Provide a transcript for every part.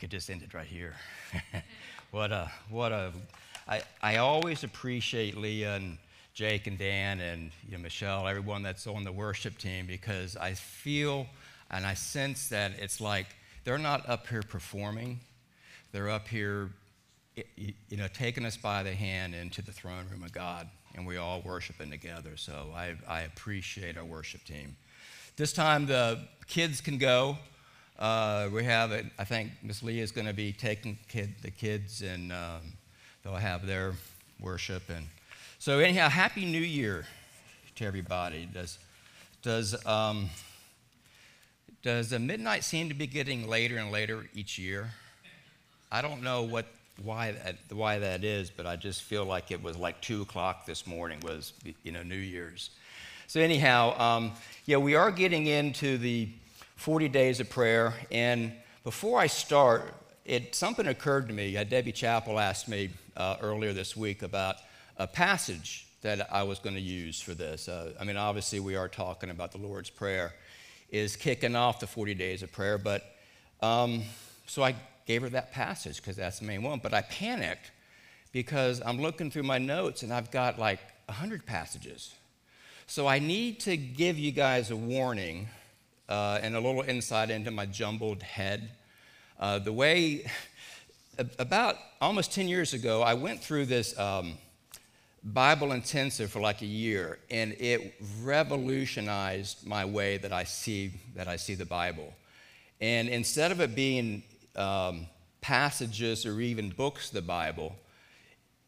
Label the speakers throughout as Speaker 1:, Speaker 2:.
Speaker 1: could just end it right here. what a, what a, I, I always appreciate Leah and Jake and Dan and you know, Michelle, everyone that's on the worship team, because I feel and I sense that it's like they're not up here performing, they're up here, you know, taking us by the hand into the throne room of God, and we all worshiping together. So I, I appreciate our worship team. This time the kids can go. Uh, we have, it, I think Miss Lee is going to be taking kid, the kids, and um, they'll have their worship. And so, anyhow, Happy New Year to everybody. Does does um, does the midnight seem to be getting later and later each year? I don't know what why that why that is, but I just feel like it was like two o'clock this morning was you know New Year's. So anyhow, um, yeah, we are getting into the 40 days of prayer. And before I start, it, something occurred to me. Uh, Debbie Chappell asked me uh, earlier this week about a passage that I was going to use for this. Uh, I mean, obviously, we are talking about the Lord's Prayer, is kicking off the 40 days of prayer. But um, so I gave her that passage because that's the main one. But I panicked because I'm looking through my notes and I've got like 100 passages. So I need to give you guys a warning uh, and a little insight into my jumbled head. Uh, the way, about almost 10 years ago, I went through this um, Bible intensive for like a year, and it revolutionized my way that I see that I see the Bible. And instead of it being um, passages or even books, the Bible,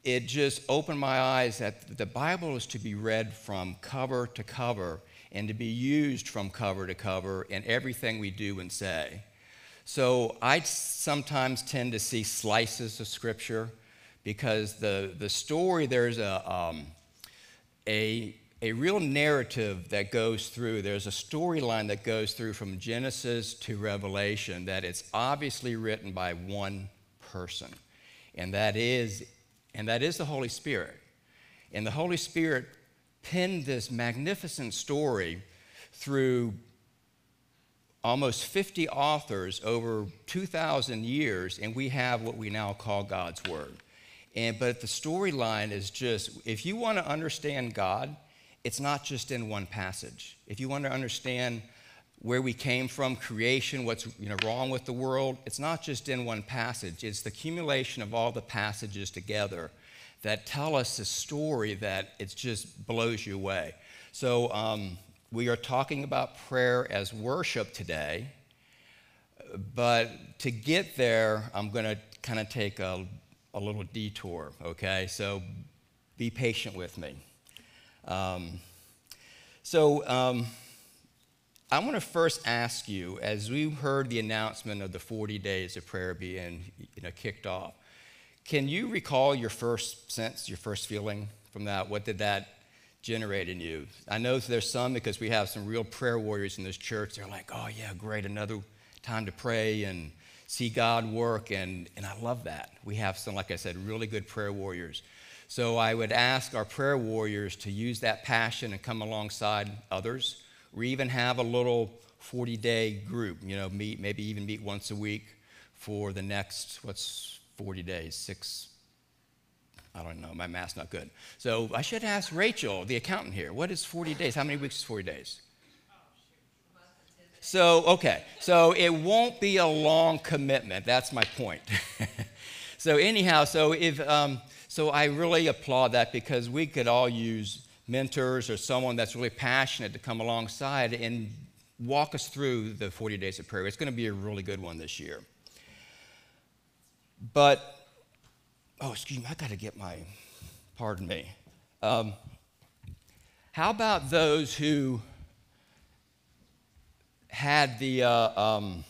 Speaker 1: it just opened my eyes that the Bible is to be read from cover to cover and to be used from cover to cover in everything we do and say. So I sometimes tend to see slices of Scripture because the, the story, there's a, um, a, a real narrative that goes through. There's a storyline that goes through from Genesis to Revelation that it's obviously written by one person, and that is, and that is the Holy Spirit. And the Holy Spirit penned this magnificent story through almost 50 authors over 2,000 years, and we have what we now call God's Word. And, but the storyline is just if you want to understand God, it's not just in one passage. If you want to understand where we came from, creation, what's you know, wrong with the world, it's not just in one passage. It's the accumulation of all the passages together that tell us a story that it just blows you away. So, um, we are talking about prayer as worship today, but to get there, I'm going to kind of take a, a little detour, okay? So, be patient with me. Um, so, um, I want to first ask you, as we heard the announcement of the 40 days of prayer being you know, kicked off, can you recall your first sense, your first feeling from that? What did that generate in you? I know there's some because we have some real prayer warriors in this church. They're like, oh, yeah, great, another time to pray and see God work. And, and I love that. We have some, like I said, really good prayer warriors. So I would ask our prayer warriors to use that passion and come alongside others, or even have a little 40 day group, you know, meet, maybe even meet once a week for the next, what's 40 days, six, I don't know, my math's not good. So I should ask Rachel, the accountant here, what is 40 days? How many weeks is 40 days? So, okay, so it won't be a long commitment. That's my point. so, anyhow, so if, um, so I really applaud that because we could all use mentors or someone that's really passionate to come alongside and walk us through the 40 days of prayer. It's going to be a really good one this year. But, oh, excuse me, I got to get my, pardon me. Um, how about those who had the, uh, um,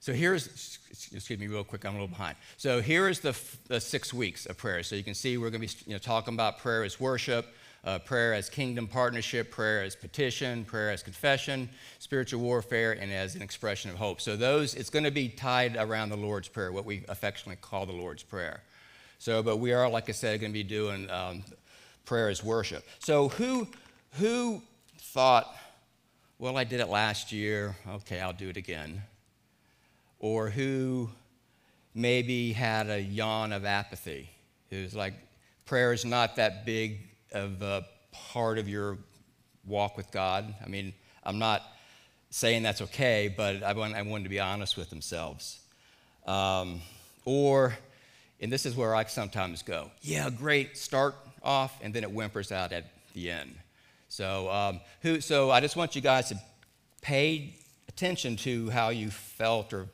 Speaker 1: so here's, excuse me real quick, I'm a little behind. So here is the, the six weeks of prayer. So you can see we're going to be you know, talking about prayer as worship, uh, prayer as kingdom partnership, prayer as petition, prayer as confession, spiritual warfare, and as an expression of hope. So those, it's going to be tied around the Lord's Prayer, what we affectionately call the Lord's Prayer. So, but we are, like I said, going to be doing um, prayer as worship. So who, who thought, well, I did it last year, okay, I'll do it again? or who maybe had a yawn of apathy. It was like prayer is not that big of a part of your walk with God. I mean, I'm not saying that's okay, but I want, I want to be honest with themselves. Um, or, and this is where I sometimes go, yeah, great, start off, and then it whimpers out at the end. So, um, who, so I just want you guys to pay attention to how you felt or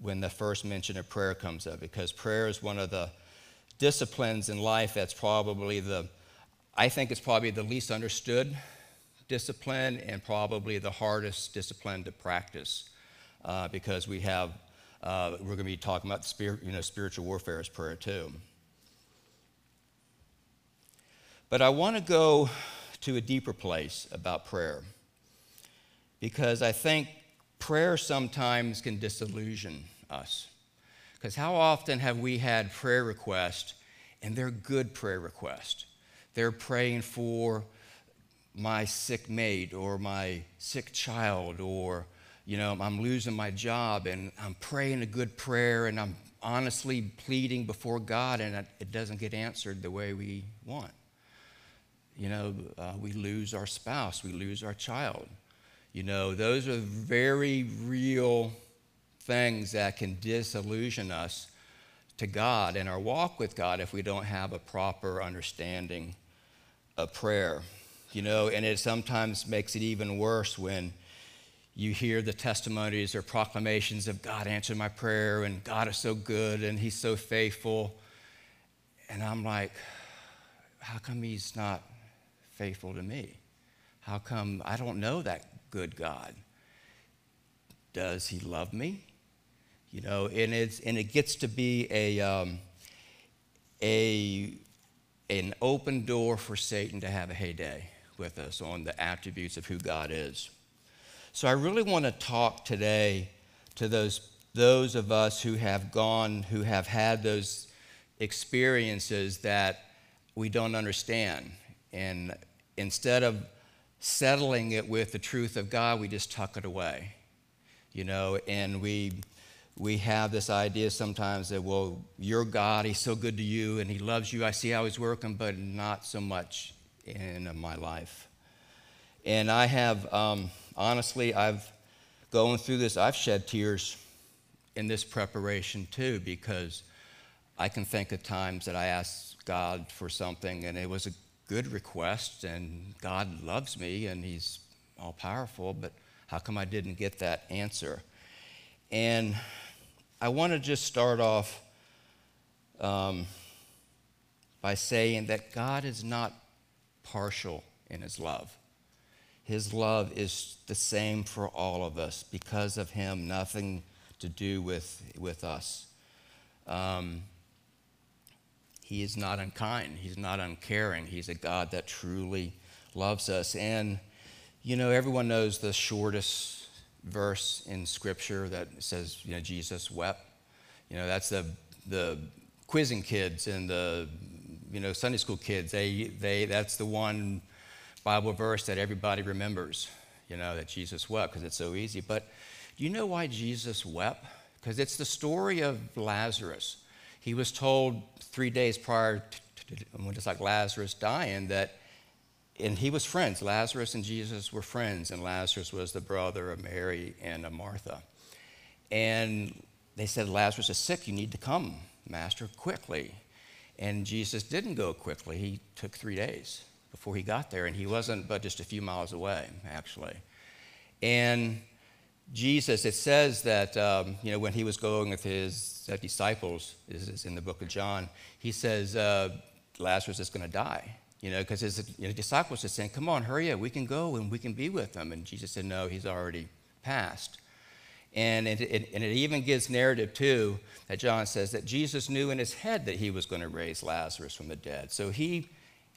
Speaker 1: when the first mention of prayer comes up, because prayer is one of the disciplines in life that's probably the, I think it's probably the least understood discipline and probably the hardest discipline to practice uh, because we have, uh, we're going to be talking about spirit, you know, spiritual warfare as prayer too. But I want to go to a deeper place about prayer because I think prayer sometimes can disillusion us. Because how often have we had prayer requests and they're good prayer requests? They're praying for my sick mate or my sick child or you know i'm losing my job and i'm praying a good prayer and i'm honestly pleading before god and it doesn't get answered the way we want. You know uh, we lose our spouse we lose our child. You know those are very real things that can disillusion us to god and our walk with god if we don't have a proper understanding of prayer you know, and it sometimes makes it even worse when you hear the testimonies or proclamations of God answered my prayer and God is so good and He's so faithful. And I'm like, how come He's not faithful to me? How come I don't know that good God? Does He love me? You know, and, it's, and it gets to be a, um, a, an open door for Satan to have a heyday with us on the attributes of who God is. So I really want to talk today to those, those of us who have gone, who have had those experiences that we don't understand. And instead of settling it with the truth of God, we just tuck it away. You know, and we we have this idea sometimes that, well, your God, He's so good to you and He loves you. I see how He's working, but not so much in my life. And I have, um, honestly, I've going through this, I've shed tears in this preparation too, because I can think of times that I asked God for something and it was a good request and God loves me and He's all powerful, but how come I didn't get that answer? And I want to just start off um, by saying that God is not partial in his love. His love is the same for all of us. Because of him, nothing to do with, with us. Um, he is not unkind. He's not uncaring. He's a God that truly loves us. And, you know, everyone knows the shortest verse in Scripture that says, you know, Jesus wept. You know, that's the, the quizzing kids and the you know, Sunday school kids, they, they, that's the one Bible verse that everybody remembers, you know, that Jesus wept because it's so easy. But do you know why Jesus wept? Because it's the story of Lazarus. He was told three days prior to, to, when it's like Lazarus dying that, and he was friends. Lazarus and Jesus were friends, and Lazarus was the brother of Mary and of Martha. And they said, Lazarus is sick. You need to come, Master, quickly. And Jesus didn't go quickly. He took three days before he got there, and he wasn't but just a few miles away, actually. And Jesus, it says that, um, you know, when he was going with his disciples, is in the book of John, he says, uh, Lazarus is going to die, you know, because his you know, disciples are saying, come on, hurry up, we can go and we can be with him. And Jesus said, no, he's already passed. And it, it, and it even gives narrative, too, that John says that Jesus knew in his head that he was going to raise Lazarus from the dead. So he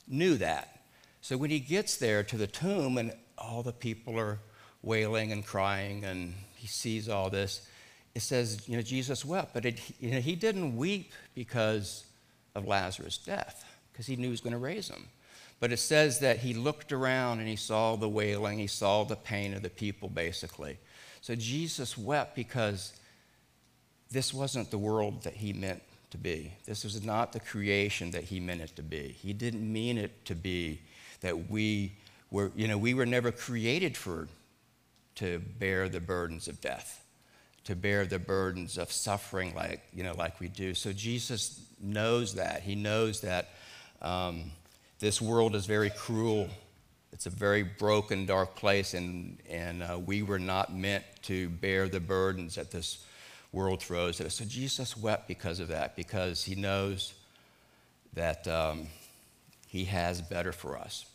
Speaker 1: knew that. So when he gets there to the tomb and all the people are wailing and crying and he sees all this, it says, you know, Jesus wept. But it, you know, he didn't weep because of Lazarus' death, because he knew he was going to raise him. But it says that he looked around and he saw the wailing, he saw the pain of the people, basically. So Jesus wept because this wasn't the world that he meant to be. This was not the creation that he meant it to be. He didn't mean it to be that we were, you know, we were never created for to bear the burdens of death, to bear the burdens of suffering like, you know, like we do. So Jesus knows that. He knows that um, this world is very cruel. It's a very broken, dark place, and, and uh, we were not meant to bear the burdens that this world throws at us. So Jesus wept because of that, because he knows that um, he has better for us.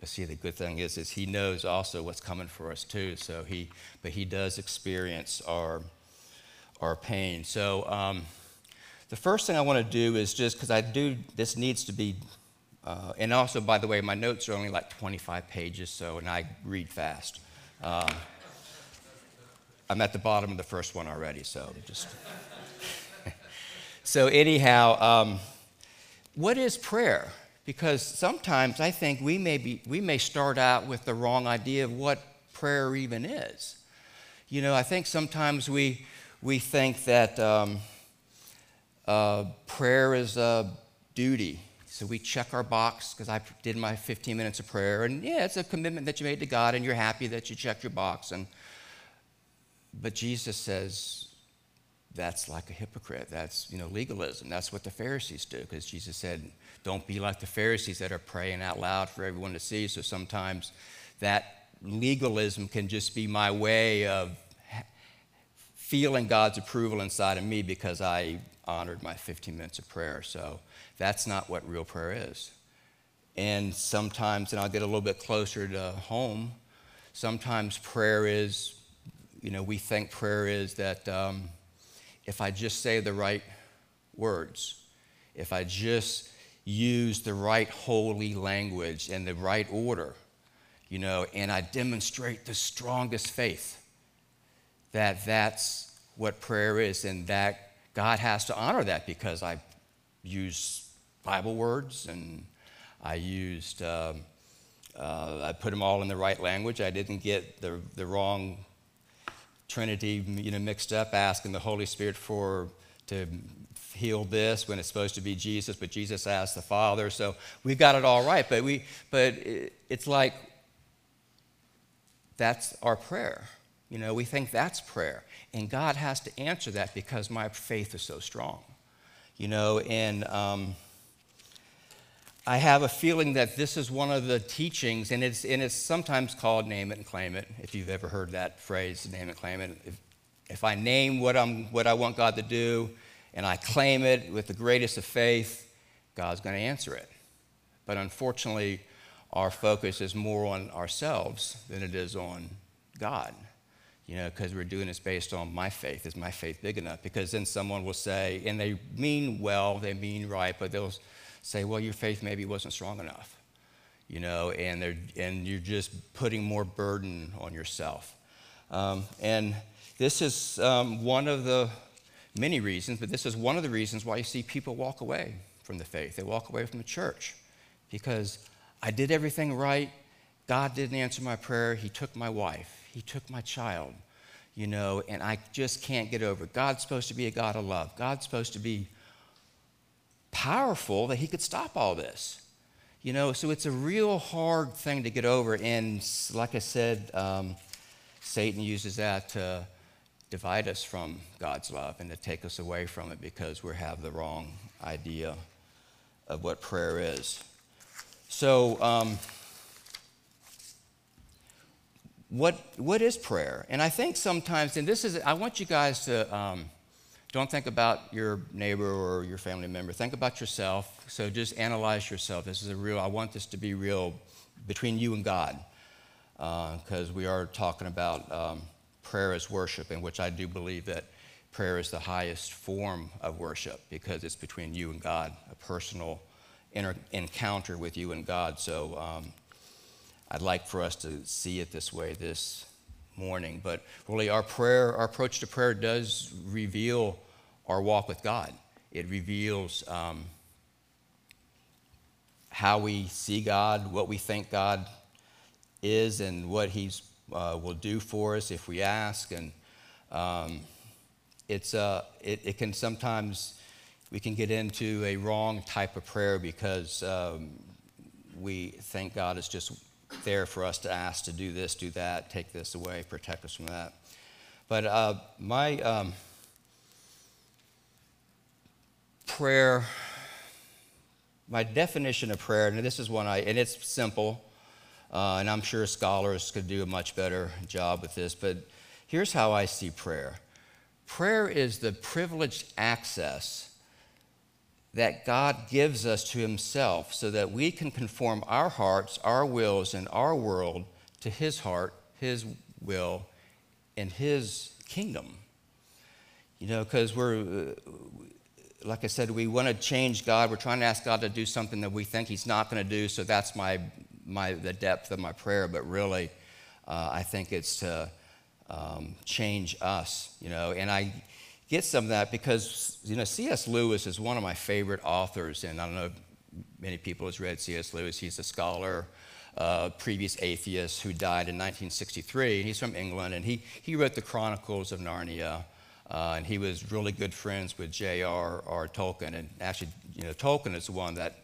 Speaker 1: But see, the good thing is, is he knows also what's coming for us too. So he, but he does experience our, our pain. So um, the first thing I want to do is just because I do, this needs to be, uh, and also by the way, my notes are only like 25 pages, so and I read fast. Um, I'm at the bottom of the first one already, so just. so anyhow, um, what is prayer? because sometimes I think we may, be, we may start out with the wrong idea of what prayer even is. You know, I think sometimes we, we think that um, uh, prayer is a duty. So we check our box because I did my 15 minutes of prayer, and yeah, it's a commitment that you made to God, and you're happy that you checked your box. And but Jesus says that's like a hypocrite. That's you know legalism. That's what the Pharisees do because Jesus said don't be like the Pharisees that are praying out loud for everyone to see. So sometimes that legalism can just be my way of feeling God's approval inside of me because I honored my 15 minutes of prayer. So that's not what real prayer is. And sometimes, and I'll get a little bit closer to home, sometimes prayer is, you know, we think prayer is that um, if I just say the right words, if I just use the right holy language and the right order, you know, and I demonstrate the strongest faith that that's what prayer is and that God has to honor that because I use Bible words and I used, uh, uh, I put them all in the right language. I didn't get the, the wrong Trinity, you know, mixed up, asking the Holy Spirit for to heal this when it's supposed to be Jesus, but Jesus asked the Father. So we've got it all right. But, we, but it's like that's our prayer. You know, we think that's prayer. And God has to answer that because my faith is so strong. You know, and um, I have a feeling that this is one of the teachings, and it's, and it's sometimes called name it and claim it, if you've ever heard that phrase, name it, and claim it. If, if I name what, I'm, what I want God to do, and I claim it with the greatest of faith, God's going to answer it. But unfortunately, our focus is more on ourselves than it is on God. You know, because we're doing this based on my faith. Is my faith big enough? Because then someone will say, and they mean well, they mean right, but they'll say, well, your faith maybe wasn't strong enough. You know, and, they're, and you're just putting more burden on yourself. Um, and this is um, one of the many reasons, but this is one of the reasons why you see people walk away from the faith. They walk away from the church because I did everything right. God didn't answer my prayer. He took my wife, He took my child, you know, and I just can't get over it. God's supposed to be a God of love. God's supposed to be powerful that He could stop all this. You know, so it's a real hard thing to get over. And like I said, um, Satan uses that to divide us from God's love and to take us away from it because we have the wrong idea of what prayer is. So, um, what, what is prayer? And I think sometimes, and this is, I want you guys to um, don't think about your neighbor or your family member. Think about yourself. So just analyze yourself. This is a real, I want this to be real between you and God because uh, we are talking about um, prayer as worship, in which I do believe that prayer is the highest form of worship because it's between you and God, a personal inter- encounter with you and God. So um, I'd like for us to see it this way this morning. But really, our prayer, our approach to prayer does reveal our walk with God. It reveals um, how we see God, what we think God is, and what He uh, will do for us if we ask. And um, it's, uh, it, it can sometimes, we can get into a wrong type of prayer because um, we think God is just there for us to ask to do this, do that, take this away, protect us from that. But uh, my um, prayer, my definition of prayer, and this is one I, and it's simple, uh, and I'm sure scholars could do a much better job with this, but here's how I see prayer prayer is the privileged access that God gives us to Himself so that we can conform our hearts, our wills, and our world to His heart, His will, and His kingdom. You know, because we're, uh, like I said, we want to change God. We're trying to ask God to do something that we think He's not going to do. So that's my, my, the depth of my prayer. But really, uh, I think it's to um, change us, you know. And I get some of that because, you know, C.S. Lewis is one of my favorite authors. And I don't know many people has read C.S. Lewis. He's a scholar, uh, previous atheist who died in 1963. He's from England, and he, he wrote the Chronicles of Narnia. Uh, and he was really good friends with J.R.R. Tolkien. And actually, you know, Tolkien is the one that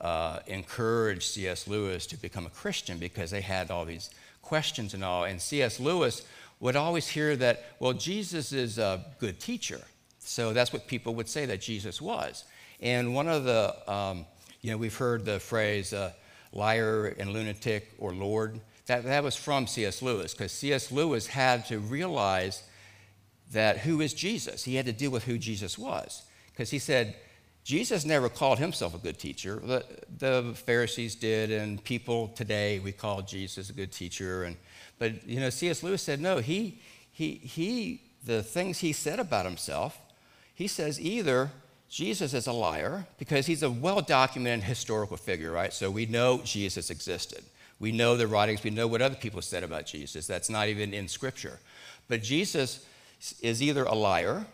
Speaker 1: uh, encouraged C.S. Lewis to become a Christian because they had all these questions and all. And C.S. Lewis would always hear that, well, Jesus is a good teacher. So that's what people would say that Jesus was. And one of the, um, you know, we've heard the phrase uh, liar and lunatic or Lord. That, that was from C.S. Lewis, because C.S. Lewis had to realize that who is Jesus? He had to deal with who Jesus was. Because he said, Jesus never called himself a good teacher. The, the, Pharisees did, and people today, we call Jesus a good teacher. And, but, you know, C.S. Lewis said, no, he, he, he, the things he said about himself, he says either Jesus is a liar because he's a well documented historical figure, right? So we know Jesus existed. We know the writings, we know what other people said about Jesus. That's not even in Scripture. But Jesus is either a liar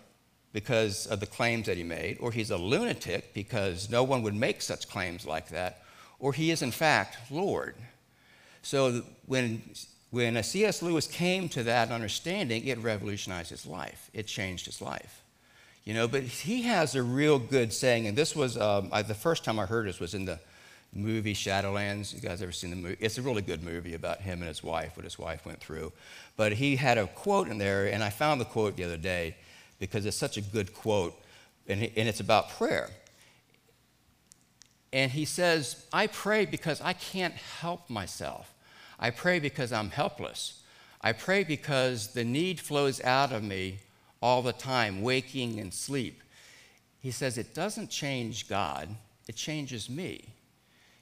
Speaker 1: because of the claims that he made, or he's a lunatic because no one would make such claims like that, or he is in fact Lord. So when, when C.S. Lewis came to that understanding, it revolutionized his life, it changed his life. You know, but he has a real good saying, and this was um, I, the first time I heard this was in the movie Shadowlands. You guys ever seen the movie? It's a really good movie about him and his wife, what his wife went through. But he had a quote in there, and I found the quote the other day because it's such a good quote, and, and it's about prayer. And he says, I pray because I can't help myself. I pray because I'm helpless. I pray because the need flows out of me all the time, waking and sleep. He says, it doesn't change God, it changes me.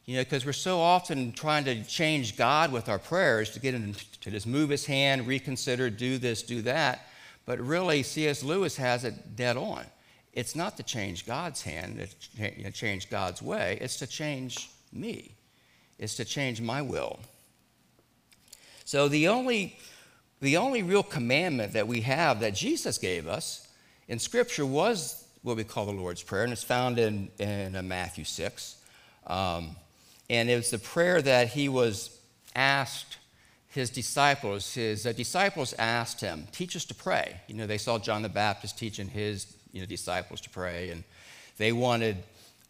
Speaker 1: You know, because we're so often trying to change God with our prayers to get him to just move his hand, reconsider, do this, do that. But really, C.S. Lewis has it dead on. It's not to change God's hand, to change God's way, it's to change me, it's to change my will. So the only, the only real commandment that we have that Jesus gave us in Scripture was what we call the Lord's Prayer, and it's found in, in uh, Matthew 6. Um, and it was the prayer that he was asked his disciples, his uh, disciples asked him, teach us to pray. You know, they saw John the Baptist teaching his you know, disciples to pray, and they wanted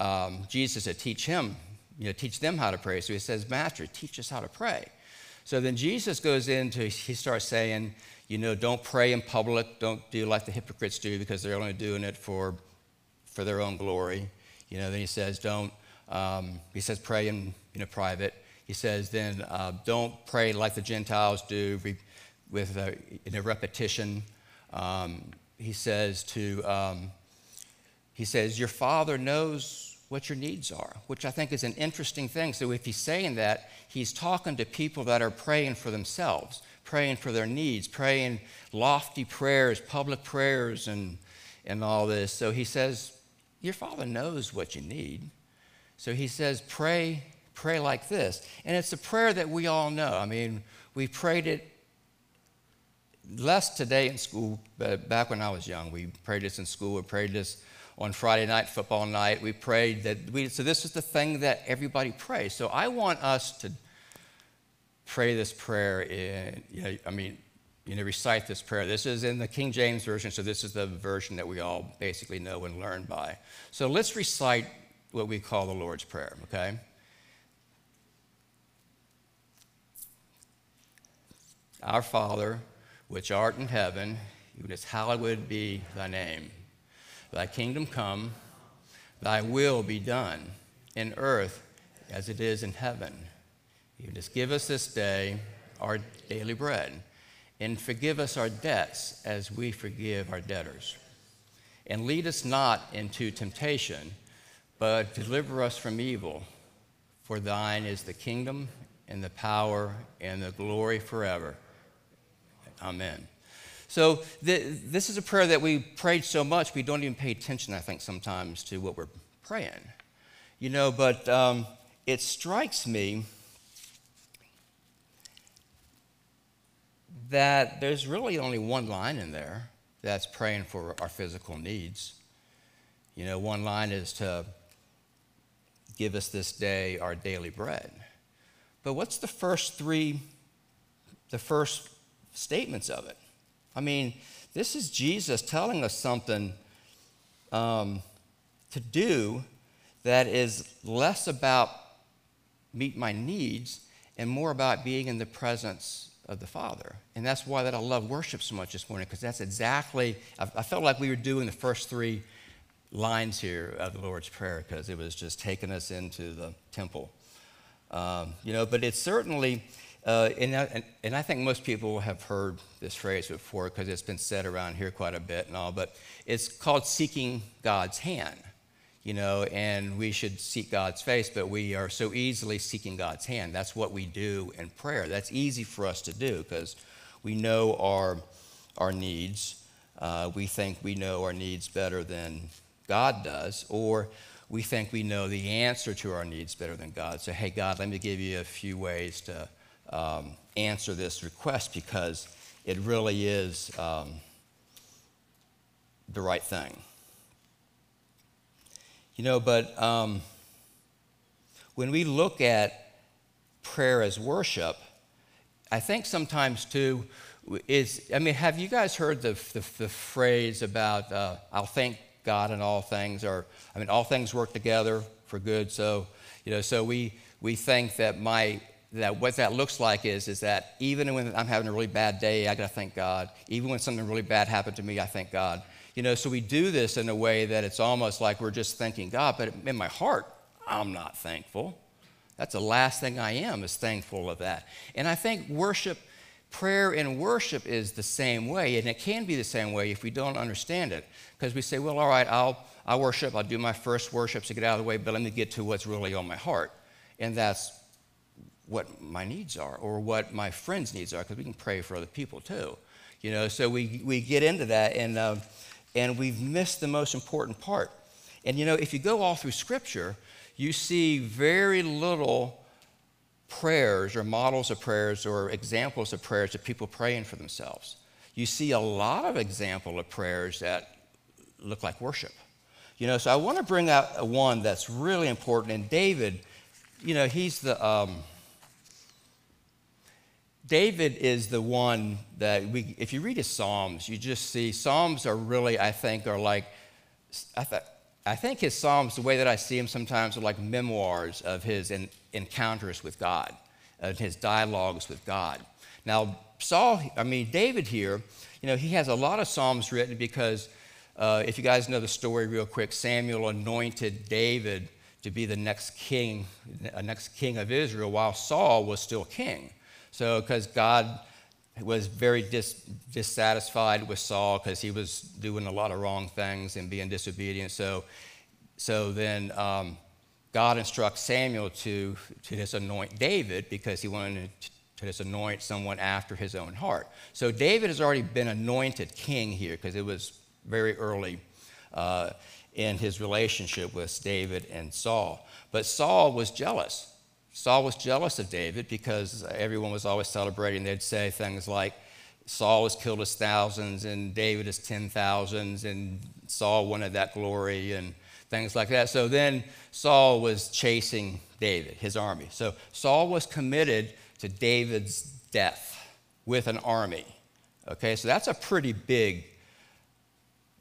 Speaker 1: um, Jesus to teach him, you know, teach them how to pray. So he says, Master, teach us how to pray. So then Jesus goes into, he starts saying, you know, don't pray in public, don't do like the hypocrites do because they're only doing it for, for their own glory. You know, then he says, don't, um, he says, pray in, in a private he says, then uh, don't pray like the Gentiles do with a, in a repetition. Um, he says to, um, he says, your father knows what your needs are, which I think is an interesting thing. So if he's saying that, he's talking to people that are praying for themselves, praying for their needs, praying lofty prayers, public prayers, and, and all this. So he says, Your father knows what you need. So he says, Pray pray like this. And it's a prayer that we all know. I mean, we prayed it less today in school, but back when I was young, we prayed this in school. We prayed this on Friday night, football night. We prayed that we, so this is the thing that everybody prays. So I want us to pray this prayer in, you know, I mean, you know, recite this prayer. This is in the King James Version, so this is the version that we all basically know and learn by. So let's recite what we call the Lord's Prayer, okay? Our Father, which art in heaven, even as hallowed be thy name. Thy kingdom come, thy will be done, in earth as it is in heaven. You just give us this day our daily bread, and forgive us our debts as we forgive our debtors. And lead us not into temptation, but deliver us from evil. For thine is the kingdom, and the power, and the glory forever. Amen. So, th- this is a prayer that we prayed so much, we don't even pay attention, I think, sometimes to what we're praying. You know, but um, it strikes me that there's really only one line in there that's praying for our physical needs. You know, one line is to give us this day our daily bread. But what's the first three, the first statements of it? I mean, this is Jesus telling us something um, to do that is less about meet my needs and more about being in the presence of the Father. And that's why that I love worship so much this morning, because that's exactly, I, I, felt like we were doing the first three lines here of the Lord's Prayer, because it was just taking us into the temple. Um, you know, but it's certainly, uh, and, and, and, I think most people have heard this phrase before because it's been said around here quite a bit and all, but it's called seeking God's hand, you know, and we should seek God's face, but we are so easily seeking God's hand. That's what we do in prayer. That's easy for us to do because we know our, our needs. Uh, we think we know our needs better than God does, or we think we know the answer to our needs better than God. So, hey, God, let me give you a few ways to um, answer this request because it really is um, the right thing. You know, but um, when we look at prayer as worship, I think sometimes too is, I mean, have you guys heard the, the, the phrase about, uh, I'll thank God in all things, or, I mean, all things work together for good. So, you know, so we, we think that my that what that looks like is, is that even when I'm having a really bad day, I gotta thank God. Even when something really bad happened to me, I thank God. You know, so we do this in a way that it's almost like we're just thanking God, but in my heart, I'm not thankful. That's the last thing I am is thankful of that. And I think worship, prayer and worship is the same way, and it can be the same way if we don't understand it. Because we say, well, all right, I'll, I'll worship, I'll do my first worship to get out of the way, but let me get to what's really on my heart. And that's what my needs are or what my friends' needs are, because we can pray for other people too. You know, so we, we get into that and, uh, and we've missed the most important part. And you know, if you go all through Scripture, you see very little prayers or models of prayers or examples of prayers of people praying for themselves. You see a lot of example of prayers that look like worship. You know, so I want to bring out one that's really important. And David, you know, he's the um, David is the one that we, if you read his Psalms, you just see Psalms are really, I think, are like, I, th- I think his Psalms, the way that I see them sometimes, are like memoirs of his in, encounters with God, of his dialogues with God. Now, Saul, I mean, David here, you know, he has a lot of Psalms written because uh, if you guys know the story real quick, Samuel anointed David to be the next king, a next king of Israel while Saul was still king. So, because God was very dis- dissatisfied with Saul because he was doing a lot of wrong things and being disobedient. So, so then um, God instructs Samuel to, to just anoint David because he wanted to just anoint someone after his own heart. So David has already been anointed king here because it was very early uh, in his relationship with David and Saul. But Saul was jealous Saul was jealous of David because everyone was always celebrating. They'd say things like, Saul has killed his thousands and David has ten thousands, and Saul wanted that glory and things like that. So then Saul was chasing David, his army. So Saul was committed to David's death with an army. Okay, so that's a pretty big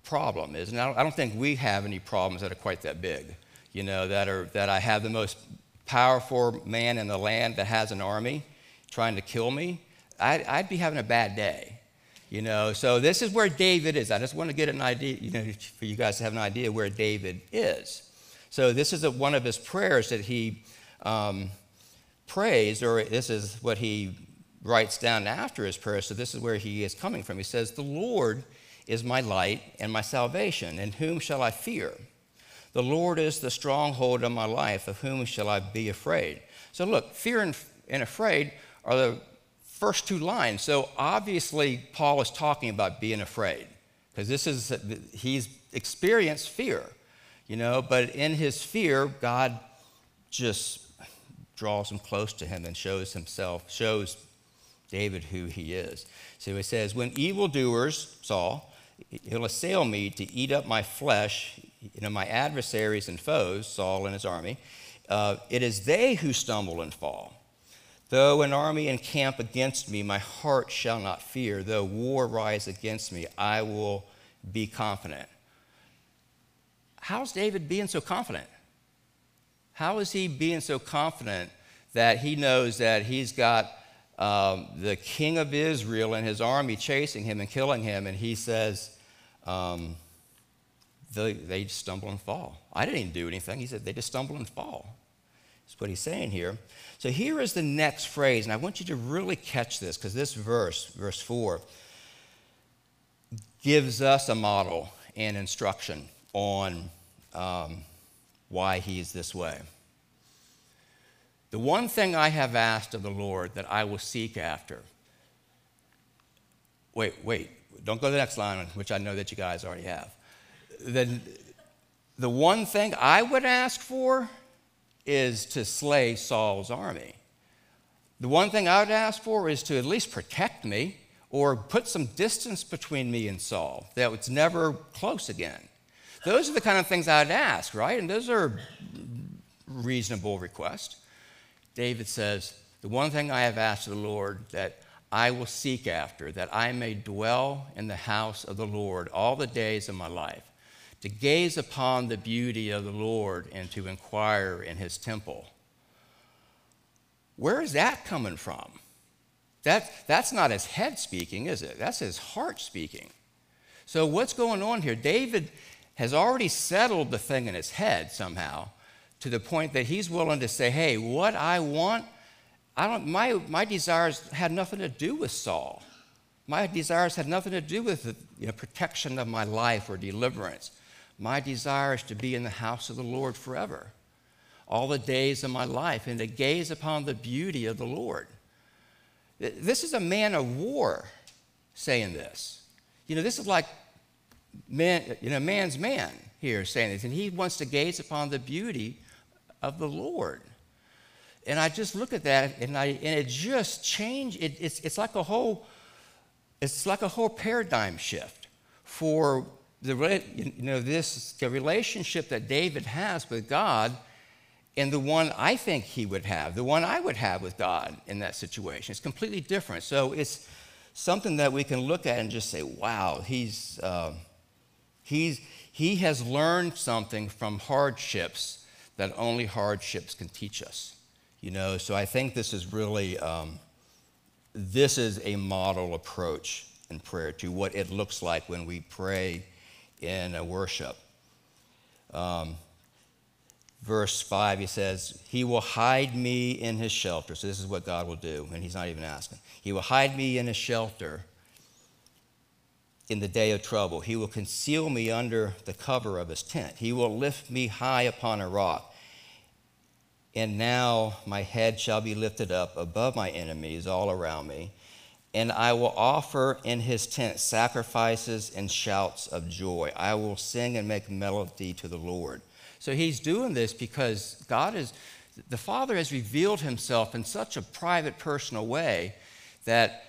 Speaker 1: problem, isn't it? I don't think we have any problems that are quite that big, you know, that, are, that I have the most powerful man in the land that has an army trying to kill me. I'd, I'd be having a bad day, you know. So this is where David is. I just want to get an idea, you know, for you guys to have an idea where David is. So this is a, one of his prayers that he um, prays, or this is what he writes down after his prayer. So this is where he is coming from. He says, The Lord is my light and my salvation, and whom shall I fear? The Lord is the stronghold of my life, of whom shall I be afraid? So look, fear and, and afraid are the first two lines. So obviously, Paul is talking about being afraid, because this is, he's experienced fear, you know, but in his fear, God just draws him close to him and shows himself, shows David who he is. So he says, When evildoers, Saul, he'll assail me to eat up my flesh, you know, my adversaries and foes, Saul and his army, uh, it is they who stumble and fall. Though an army encamp against me, my heart shall not fear. Though war rise against me, I will be confident. How's David being so confident? How is he being so confident that he knows that he's got um, the king of Israel and his army chasing him and killing him, and he says, um, they, they stumble and fall. I didn't even do anything. He said, they just stumble and fall. That's what he's saying here. So here is the next phrase, and I want you to really catch this because this verse, verse 4, gives us a model and instruction on um, why he's this way. The one thing I have asked of the Lord that I will seek after. Wait, wait, don't go to the next line, which I know that you guys already have. Then the one thing I would ask for is to slay Saul's army. The one thing I would ask for is to at least protect me or put some distance between me and Saul, that it's never close again. Those are the kind of things I'd ask, right? And those are reasonable requests. David says, The one thing I have asked of the Lord that I will seek after, that I may dwell in the house of the Lord all the days of my life, to gaze upon the beauty of the Lord and to inquire in his temple. Where is that coming from? That, that's not his head speaking, is it? That's his heart speaking. So, what's going on here? David has already settled the thing in his head somehow to the point that he's willing to say, hey, what I want, I don't, my, my desires had nothing to do with Saul. My desires had nothing to do with the you know, protection of my life or deliverance. My desire is to be in the house of the Lord forever, all the days of my life, and to gaze upon the beauty of the Lord. This is a man of war saying this. You know, this is like man, you know, man's man here saying this, and he wants to gaze upon the beauty of the Lord. And I just look at that and, I, and it just changed. It, it's, it's, like a whole, it's like a whole paradigm shift for the, you know, this, the relationship that David has with God and the one I think he would have, the one I would have with God in that situation. It's completely different. So it's something that we can look at and just say, wow, he's, uh, he's, he has learned something from hardships that only hardships can teach us. You know, so I think this is really, um, this is a model approach in prayer to what it looks like when we pray in a worship. Um, verse 5, he says, He will hide me in his shelter. So this is what God will do, and he's not even asking. He will hide me in his shelter in the day of trouble. He will conceal me under the cover of his tent. He will lift me high upon a rock. And now my head shall be lifted up above my enemies all around me. And I will offer in his tent sacrifices and shouts of joy. I will sing and make melody to the Lord. So he's doing this because God is, the Father has revealed himself in such a private, personal way that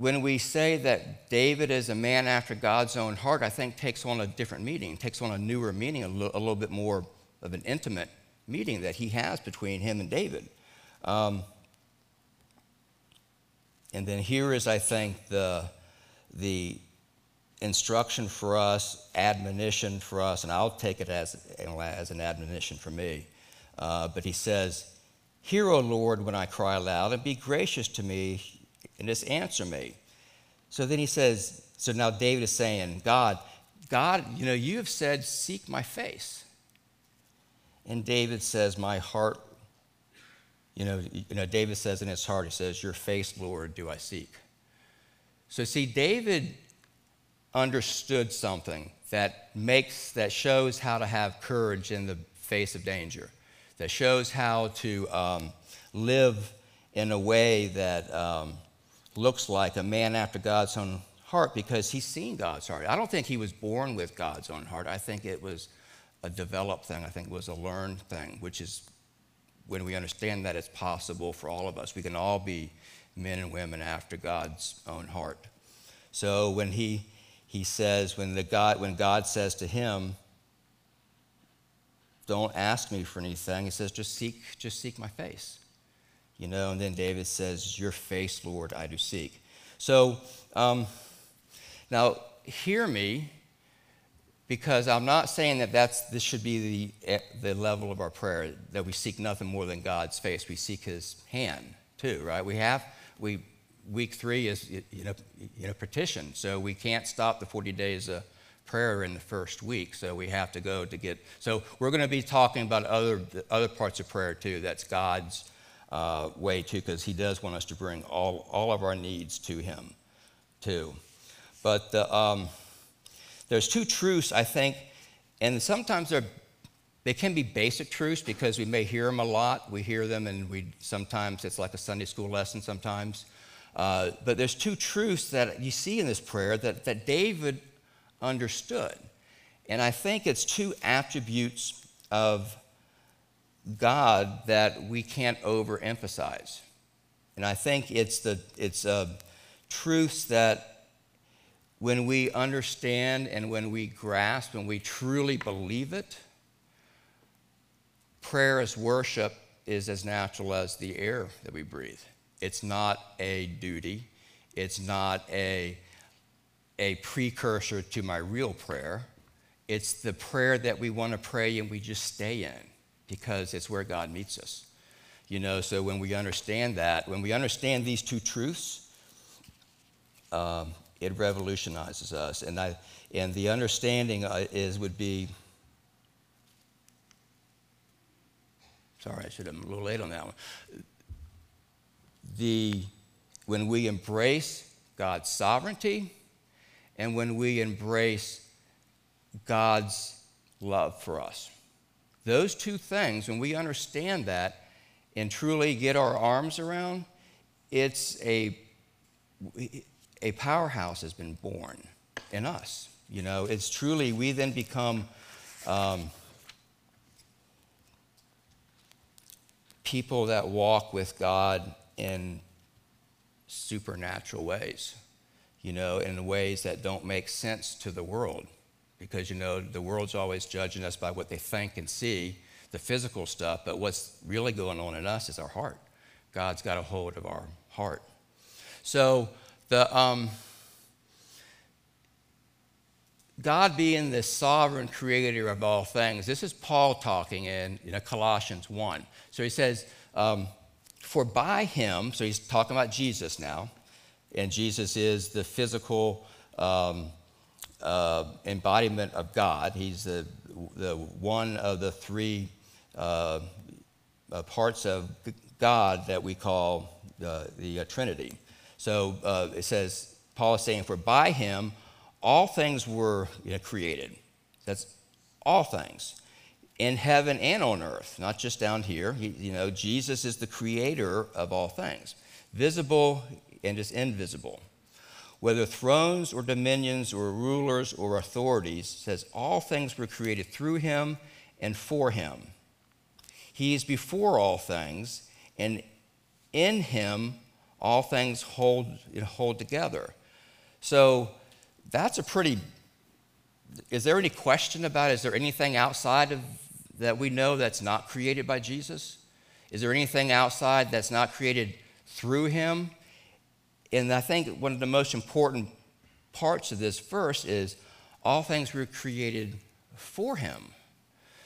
Speaker 1: when we say that David is a man after God's own heart, I think takes on a different meaning, takes on a newer meaning, a little, little bit more of an intimate meeting that he has between him and David. Um, and then here is, I think, the, the instruction for us, admonition for us, and I'll take it as, as an admonition for me. Uh, but he says, Hear, O Lord, when I cry aloud, and be gracious to me, and just answer me. So then he says, So now David is saying, God, God, you know, you have said, Seek my face. And David says, My heart, you know, you know, David says in his heart, he says, Your face, Lord, do I seek. So see, David understood something that makes, that shows how to have courage in the face of danger, that shows how to um, live in a way that um, looks like a man after God's own heart because he's seen God's heart. I don't think he was born with God's own heart. I think it was a developed thing. I think it was a learned thing, which is when we understand that it's possible for all of us. We can all be men and women after God's own heart. So when he he says when the God when God says to him, "Don't ask me for anything," he says, "Just seek, just seek my face." You know, and then David says, "Your face, Lord, I do seek." So um, now hear me, because I'm not saying that that's this should be the the level of our prayer that we seek nothing more than God's face. We seek His hand too, right? We have we week three is you know, you know petition, so we can't stop the 40 days of prayer in the first week. So we have to go to get. So we're going to be talking about other other parts of prayer too. That's God's uh, way too, because He does want us to bring all all of our needs to Him too. But the, um, there's two truths I think, and sometimes they're they can be basic truths because we may hear them a lot. We hear them, and we sometimes it's like a Sunday school lesson. Sometimes, uh, but there's two truths that you see in this prayer that, that David understood. And I think it's two attributes of God that we can't overemphasize. And I think it's the it's uh, truths that when we understand and when we grasp and we truly believe it, prayer as worship is as natural as the air that we breathe. It's not a duty. It's not a, a precursor to my real prayer. It's the prayer that we want to pray and we just stay in because it's where God meets us. You know, so when we understand that, when we understand these two truths, um, it revolutionizes us. And, I, and the understanding uh, is would be sorry, I should have been a little late on that one the, when we embrace God's sovereignty and when we embrace God's love for us. Those two things, when we understand that and truly get our arms around, it's a, a powerhouse has been born in us. You know, it's truly, we then become um, people that walk with God in supernatural ways, you know, in ways that don't make sense to the world. Because, you know, the world's always judging us by what they think and see, the physical stuff, but what's really going on in us is our heart. God's got a hold of our heart. So, the, um, God being the sovereign creator of all things, this is Paul talking in you know, Colossians 1. So he says, um, for by him, so he's talking about Jesus now, and Jesus is the physical um, uh, embodiment of God. He's the, the one of the three uh, uh, parts of God that we call the uh, Trinity. So uh, it says, Paul is saying, For by him all things were you know, created. That's all things in heaven and on earth, not just down here. He, you know, Jesus is the creator of all things, visible and is invisible. Whether thrones or dominions or rulers or authorities, says all things were created through him and for him. He is before all things, and in him all things hold, hold together. So that's a pretty is there any question about is there anything outside of that we know that's not created by Jesus? Is there anything outside that's not created through him? And I think one of the most important parts of this verse is all things were created for him.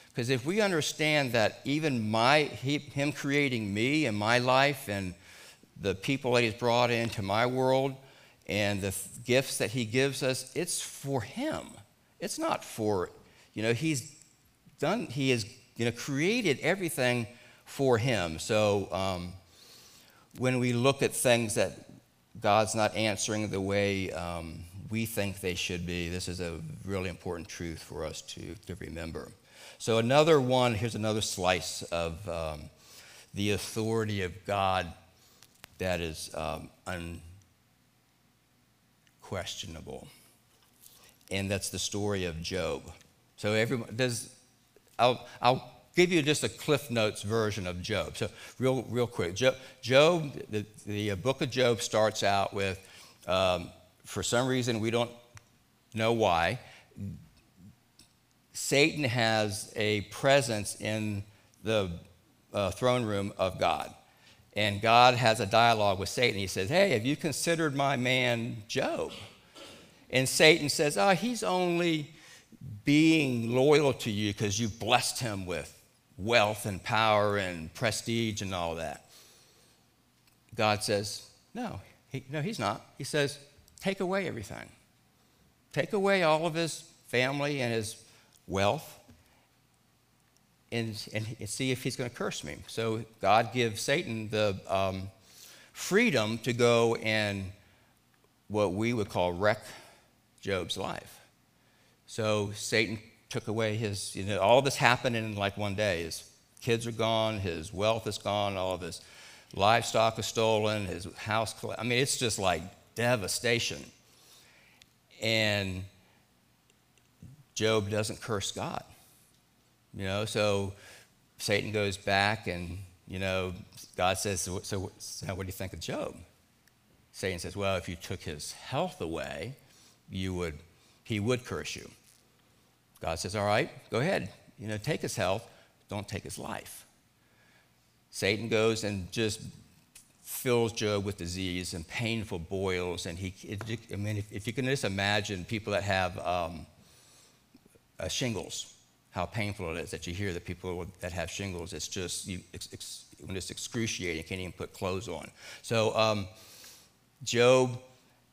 Speaker 1: Because if we understand that even my, he, him creating me and my life and the people that he's brought into my world and the gifts that he gives us, it's for him. It's not for, you know, he's done, he has, you know, created everything for him. So um, when we look at things that God's not answering the way um, we think they should be, this is a really important truth for us to, to remember. So, another one, here's another slice of um, the authority of God that is um, unquestionable. And that's the story of Job. So, everyone, does, I'll, I'll give you just a Cliff Notes version of Job. So, real, real quick Job, Job the, the book of Job starts out with, um, for some reason, we don't know why, Satan has a presence in the uh, throne room of God. And God has a dialogue with Satan. He says, Hey, have you considered my man Job? And Satan says, Oh, he's only being loyal to you because you've blessed him with wealth and power and prestige and all that. God says, No, he, no, he's not. He says, Take away everything. Take away all of his family and his wealth and, and see if he's going to curse me. So God gives Satan the um, freedom to go and what we would call wreck Job's life. So Satan took away his, you know, all this happened in like one day. His kids are gone, his wealth is gone, all of his livestock is stolen, his house, I mean, it's just like devastation. And Job doesn't curse God. You know, so Satan goes back and, you know, God says, so, so, what do you think of Job? Satan says, well, if you took his health away, you would, he would curse you. God says, all right, go ahead. You know, take his health, don't take his life. Satan goes and just fills Job with disease and painful boils. And he, it, I mean, if, if, you can just imagine people that have um, uh, shingles, how painful it is that you hear that people that have shingles, it's just, you, it's, it's, when it's excruciating, you can't even put clothes on. So, um, Job,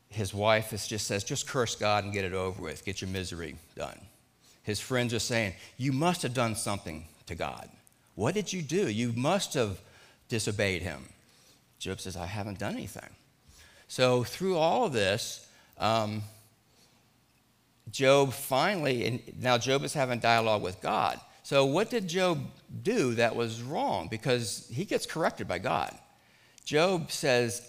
Speaker 1: his wife just says, just curse God and get it over with, get your misery done. His friends are saying, You must have done something to God. What did you do? You must have disobeyed him. Job says, I haven't done anything. So, through all of this, um, Job finally, and now Job is having dialogue with God. So, what did Job do that was wrong? Because he gets corrected by God. Job says,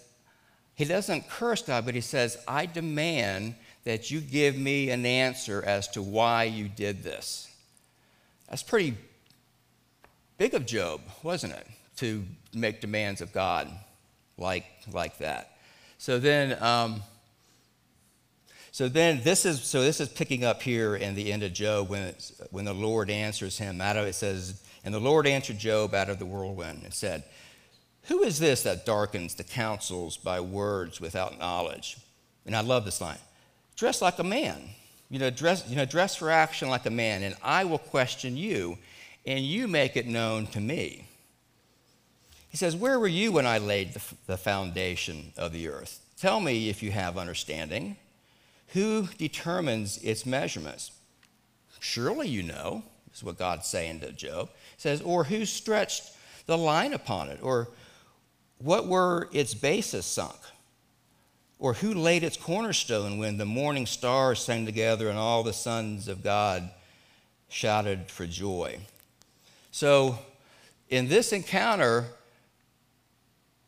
Speaker 1: he doesn't curse God, but he says, I demand that you give me an answer as to why you did this. That's pretty big of Job, wasn't it? To make demands of God like, like that. So then, um, so then this is so this is picking up here in the end of Job when when the Lord answers him out of it says, and the Lord answered Job out of the whirlwind and said, Who is this that darkens the counsels by words without knowledge? And I love this line. Dress like a man. You know, dress, you know, dress for action like a man, and I will question you, and you make it known to me. He says, Where were you when I laid the, the foundation of the earth? Tell me if you have understanding. Who determines its measurements? Surely you know, is what God's saying to Job. Says, or who stretched the line upon it? Or what were its bases sunk? Or who laid its cornerstone when the morning stars sang together and all the sons of God shouted for joy? So, in this encounter,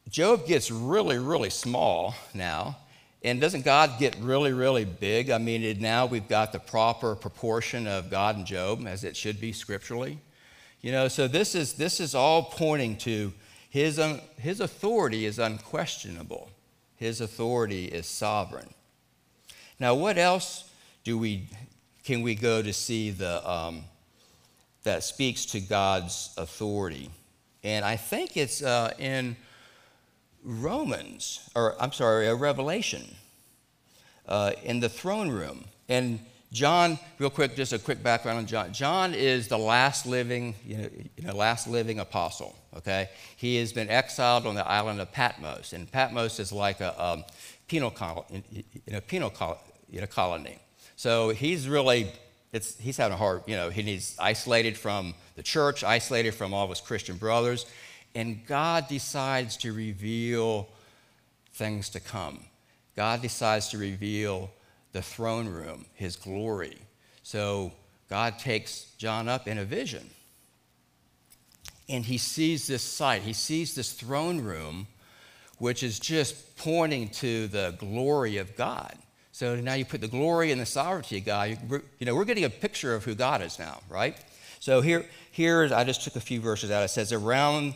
Speaker 1: Job gets really, really small now and doesn't God get really, really big? I mean, now we've got the proper proportion of God and Job as it should be scripturally. You know, so this is, this is all pointing to his, un, his authority is unquestionable, his authority is sovereign. Now, what else do we, can we go to see the, um, that speaks to God's authority? And I think it's uh, in Romans, or I'm sorry, a Revelation. uh, in the throne room. And John, real quick, just a quick background on John. John is the last living, you know, you know, last living apostle. Okay, he has been exiled on the island of Patmos, and Patmos is like a, a penal, know, penal know, colony. So he's really, it's, he's having a hard, you know, he's isolated from the church, isolated from all of his Christian brothers, and God decides to reveal things to come. God decides to reveal the throne room, his glory. So God takes John up in a vision. And he sees this sight, he sees this throne room, which is just pointing to the glory of God. So now you put the glory and the sovereignty of God. You, know, we're getting a picture of who God is now, right? So here, here I just took a few verses out. It says, Around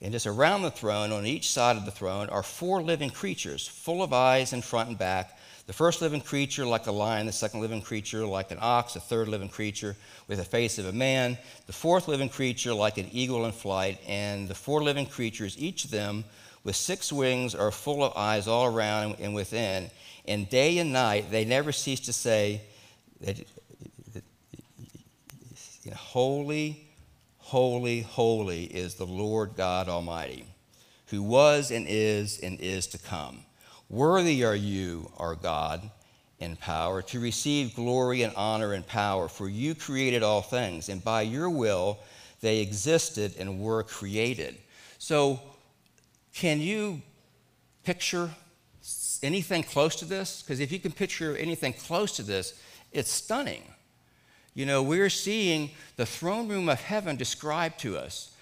Speaker 1: And just around the throne, on each side of the throne, are four living creatures, full of eyes in front and back. The first living creature like a lion, the second living creature like an ox, the third living creature with the face of a man, the fourth living creature like an eagle in flight, and the four living creatures, each of them with six wings, are full of eyes all around and within. And day and night they never cease to say that, Holy, holy, holy is the Lord God Almighty, who was and is and is to come. Worthy are you, our God, in power, to receive glory and honor and power, for you created all things, and by your will they existed and were created. So, can you picture anything close to this? Because if you can picture anything close to this, it's stunning. You know, we're seeing the throne room of heaven described to us.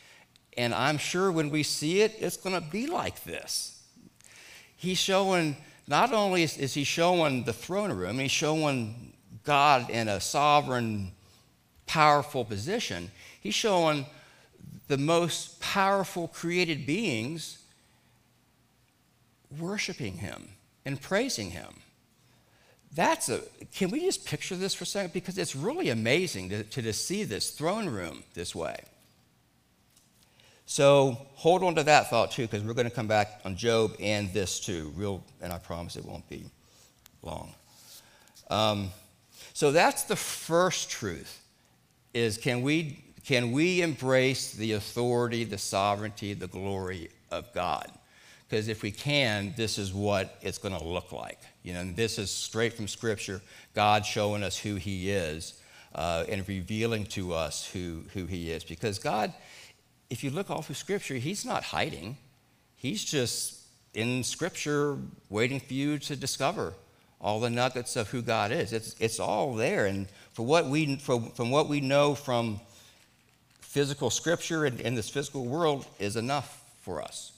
Speaker 1: And I'm sure when we see it, it's going to be like this he's showing, not only is, is he showing the throne room, he's showing God in a sovereign, powerful position. He's showing the most powerful created beings worshiping him and praising him. That's a, can we just picture this for a second? Because it's really amazing to, to, to see this throne room this way. So hold on to that thought too, because we're going to come back on Job and this too. Real, and I promise it won't be long. Um, so that's the first truth: is can we can we embrace the authority, the sovereignty, the glory of God? Because if we can, this is what it's going to look like. You know, and this is straight from Scripture. God showing us who He is uh, and revealing to us who who He is. Because God if you look all through Scripture, he's not hiding. He's just in Scripture waiting for you to discover all the nuggets of who God is. It's, it's all there. And for what we, from, from what we know from physical Scripture and in this physical world is enough for us.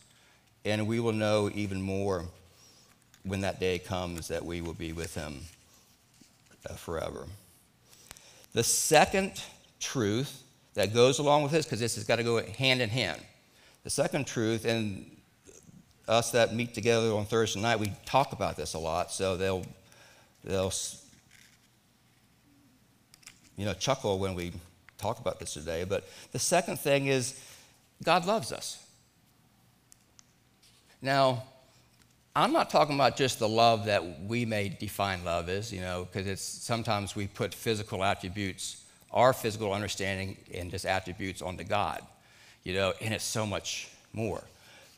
Speaker 1: And we will know even more when that day comes that we will be with Him uh, forever. The second truth that goes along with this because this has got to go hand in hand. The second truth, and us that meet together on Thursday night, we talk about this a lot, so they'll, they'll you know, chuckle when we talk about this today. But the second thing is God loves us. Now, I'm not talking about just the love that we may define love as, you know, because it's sometimes we put physical attributes our physical understanding and just attributes onto God, you know, and it's so much more.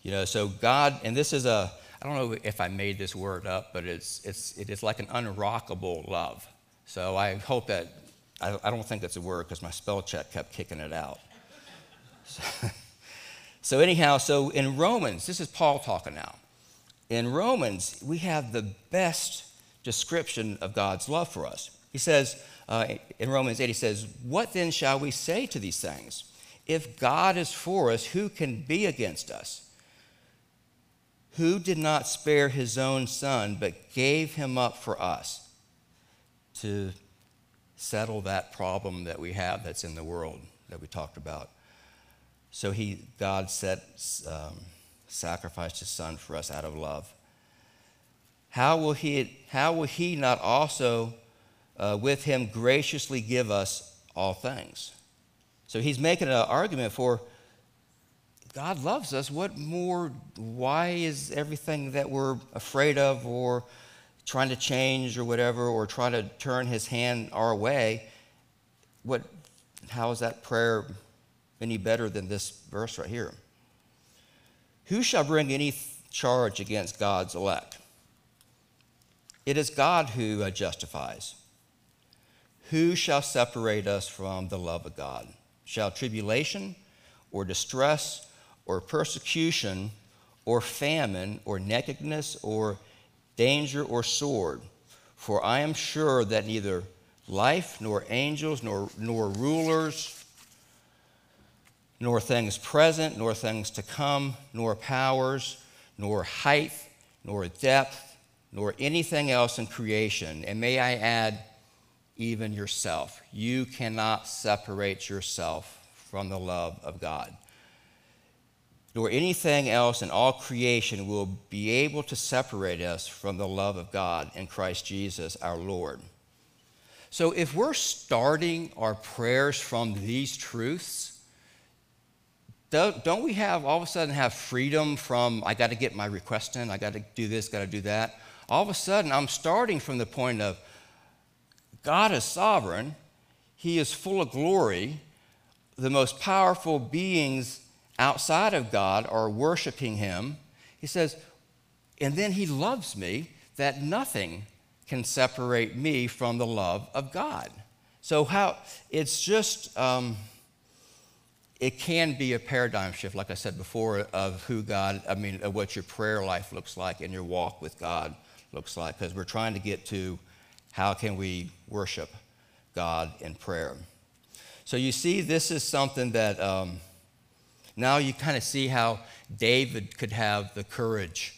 Speaker 1: You know, so God, and this is a, I don't know if I made this word up, but it's, it's, it is like an unrockable love. So I hope that, I, I don't think that's a word because my spell check kept kicking it out. So, so, anyhow, so in Romans, this is Paul talking now. In Romans, we have the best description of God's love for us. He says, uh, in Romans 8, he says, What then shall we say to these things? If God is for us, who can be against us? Who did not spare his own son, but gave him up for us to settle that problem that we have that's in the world that we talked about. So he, God set, um, sacrificed his son for us out of love. How will he, how will he not also uh, with him graciously give us all things? So he's making an argument for God loves us. What more? Why is everything that we're afraid of or trying to change or whatever, or trying to turn his hand our way? What? How is that prayer any better than this verse right here? Who shall bring any charge against God's elect? It is God who uh, justifies. Who shall separate us from the love of God? Shall tribulation or distress or persecution or famine or nakedness or danger or sword? For I am sure that neither life nor angels nor, nor rulers nor things present nor things to come nor powers nor height nor depth nor anything else in creation. And may I add, even yourself. You cannot separate yourself from the love of God. Nor anything else in all creation will be able to separate us from the love of God in Christ Jesus our Lord. So, if we're starting our prayers from these truths, don't we have all of a sudden have freedom from, I got to get my request in, I got to do this, got to do that? all of a sudden I'm starting from the point of God is sovereign, He is full of glory. The most powerful beings outside of God are worshiping Him. He says, and then He loves me, that nothing can separate me from the love of God. So, how it's just, um, it can be a paradigm shift, like I said before, of who God, I mean, of what your prayer life looks like and your walk with God looks like because we're trying to get to how can we worship God in prayer. So you see, this is something that um, now you kind of see how David could have the courage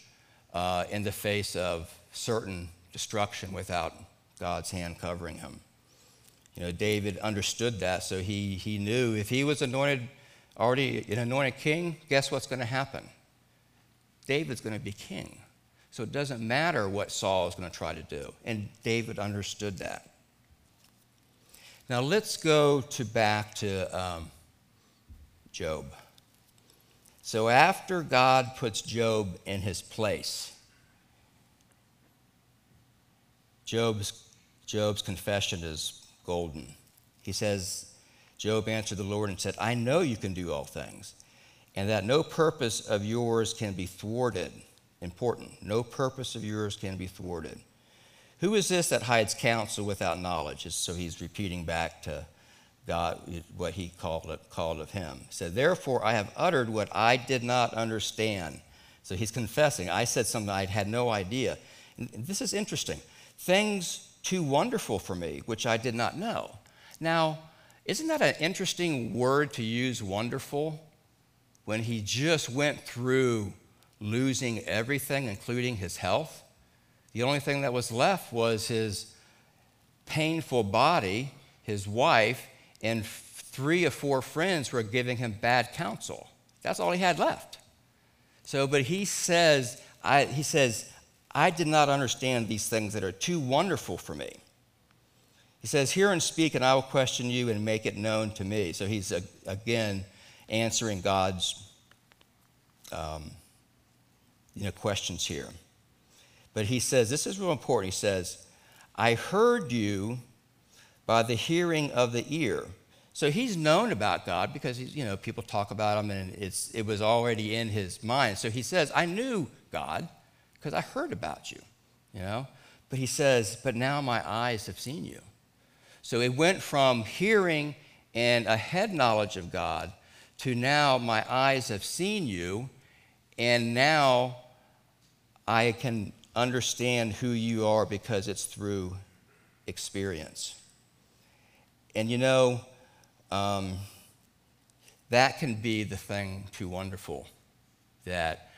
Speaker 1: uh, in the face of certain destruction without God's hand covering him. You know, David understood that, so he, he knew if he was anointed, already an anointed king, guess what's going to happen? David's going to be king. So it doesn't matter what Saul is going to try to do. And David understood that. Now let's go to back to um, Job. So after God puts Job in his place, Job's, Job's confession is golden. He says, Job answered the Lord and said, I know you can do all things, and that no purpose of yours can be thwarted important. No purpose of yours can be thwarted. Who is this that hides counsel without knowledge? So he's repeating back to God what he called, it, called of him. He said, Therefore I have uttered what I did not understand. So he's confessing, I said something I had no idea. And this is interesting. Things too wonderful for me, which I did not know. Now, isn't that an interesting word to use, wonderful, when he just went through losing everything, including his health. The only thing that was left was his painful body, his wife, and three or four friends were giving him bad counsel. That's all he had left. So, but he says, I, he says, I did not understand these things that are too wonderful for me. He says, Hear and speak, and I will question you and make it known to me. So he's again answering God's um, you know, questions here. But he says, this is real important. He says, I heard you by the hearing of the ear. So he's known about God because he's, you know, people talk about him and it's, it was already in his mind. So he says, I knew God because I heard about you, you know. But he says, but now my eyes have seen you. So it went from hearing and a head knowledge of God to now my eyes have seen you, and now I can understand who you are because it's through experience. And you know, um, that can be the thing too wonderful that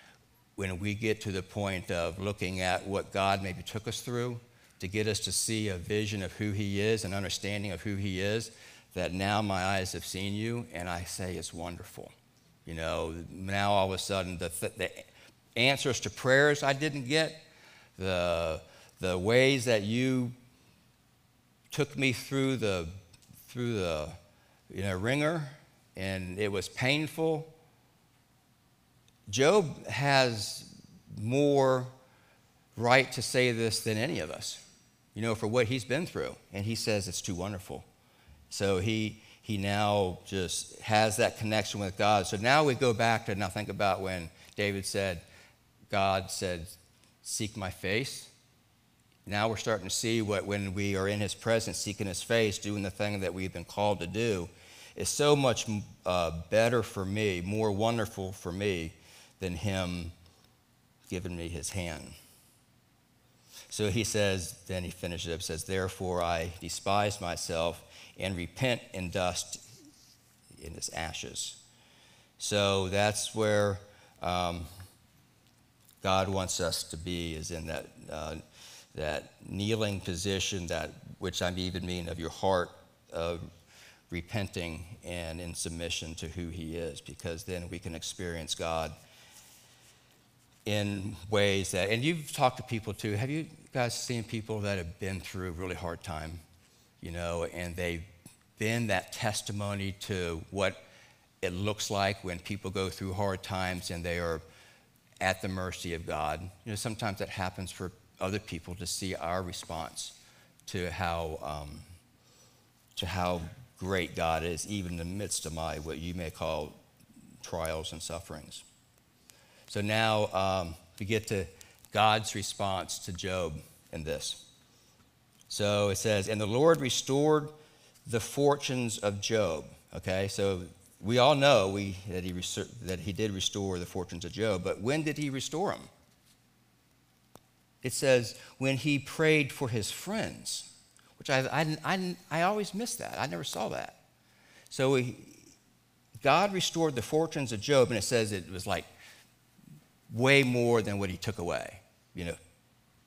Speaker 1: when we get to the point of looking at what God maybe took us through, to get us to see a vision of who He is, an understanding of who He is, that now my eyes have seen you, and I say it's wonderful. You know, now all of a sudden, the, the answers to prayers I didn't get, the, the ways that you took me through the, through the you know, ringer, and it was painful. Job has more right to say this than any of us, you know, for what he's been through. And he says it's too wonderful. So he, he now just has that connection with God. So now we go back to now think about when David said, God said, Seek my face. Now we're starting to see what when we are in his presence, seeking his face, doing the thing that we've been called to do, is so much uh, better for me, more wonderful for me than him giving me his hand. So he says, then he finishes up, says, Therefore I despise myself and repent in dust in its ashes. So that's where um, God wants us to be, is in that, uh, that kneeling position, that which I'm even mean of your heart, of repenting and in submission to who He is, because then we can experience God in ways that, and you've talked to people too. Have you guys seen people that have been through a really hard time, you know, and they've been that testimony to what it looks like when people go through hard times and they are at the mercy of God? You know, sometimes that happens for other people to see our response to how, um, to how great God is, even in the midst of my, what you may call trials and sufferings. So now um, we get to God's response to Job in this. So it says, And the Lord restored the fortunes of Job. Okay, so we all know we, that, he that he did restore the fortunes of Job, but when did he restore them? It says, when he prayed for his friends, which I, I, I, I always missed that. I never saw that. So we, God restored the fortunes of Job, and it says it was like way more than what he took away. You know,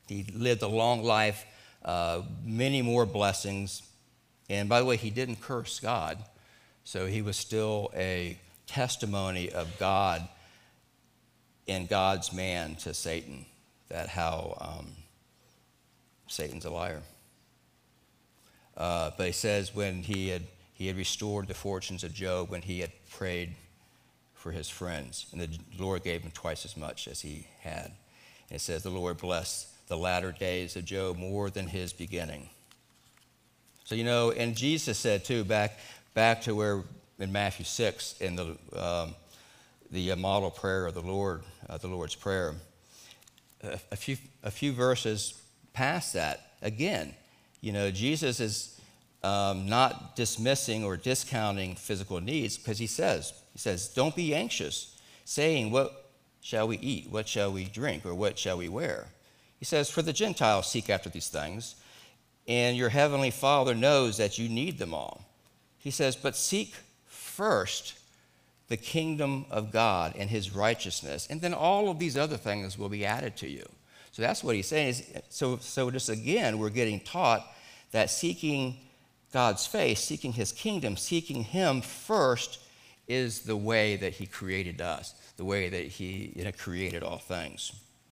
Speaker 1: he lived a long life, uh, many more blessings. And by the way, he didn't curse God, so he was still a testimony of God and God's man to Satan. That how um, Satan's a liar. Uh, but he says when he had he had restored the fortunes of Job when he had prayed for his friends. And the Lord gave him twice as much as he had. And it says, The Lord blessed the latter days of Job more than his beginning. So, you know, and Jesus said too, back, back to where in Matthew 6, in the, um, the uh, model prayer of the Lord, uh, the Lord's Prayer, a, a, few, a few verses past that, again, you know, Jesus is um, not dismissing or discounting physical needs because he says, he says, don't be anxious, saying, what shall we eat? What shall we drink? Or what shall we wear? He says, for the Gentiles seek after these things, and your heavenly Father knows that you need them all. He says, but seek first the kingdom of God and his righteousness, and then all of these other things will be added to you. So that's what he's saying. So, so just again, we're getting taught that seeking God's face, seeking his kingdom, seeking him first is the way that he created us, the way that he you know, created all things.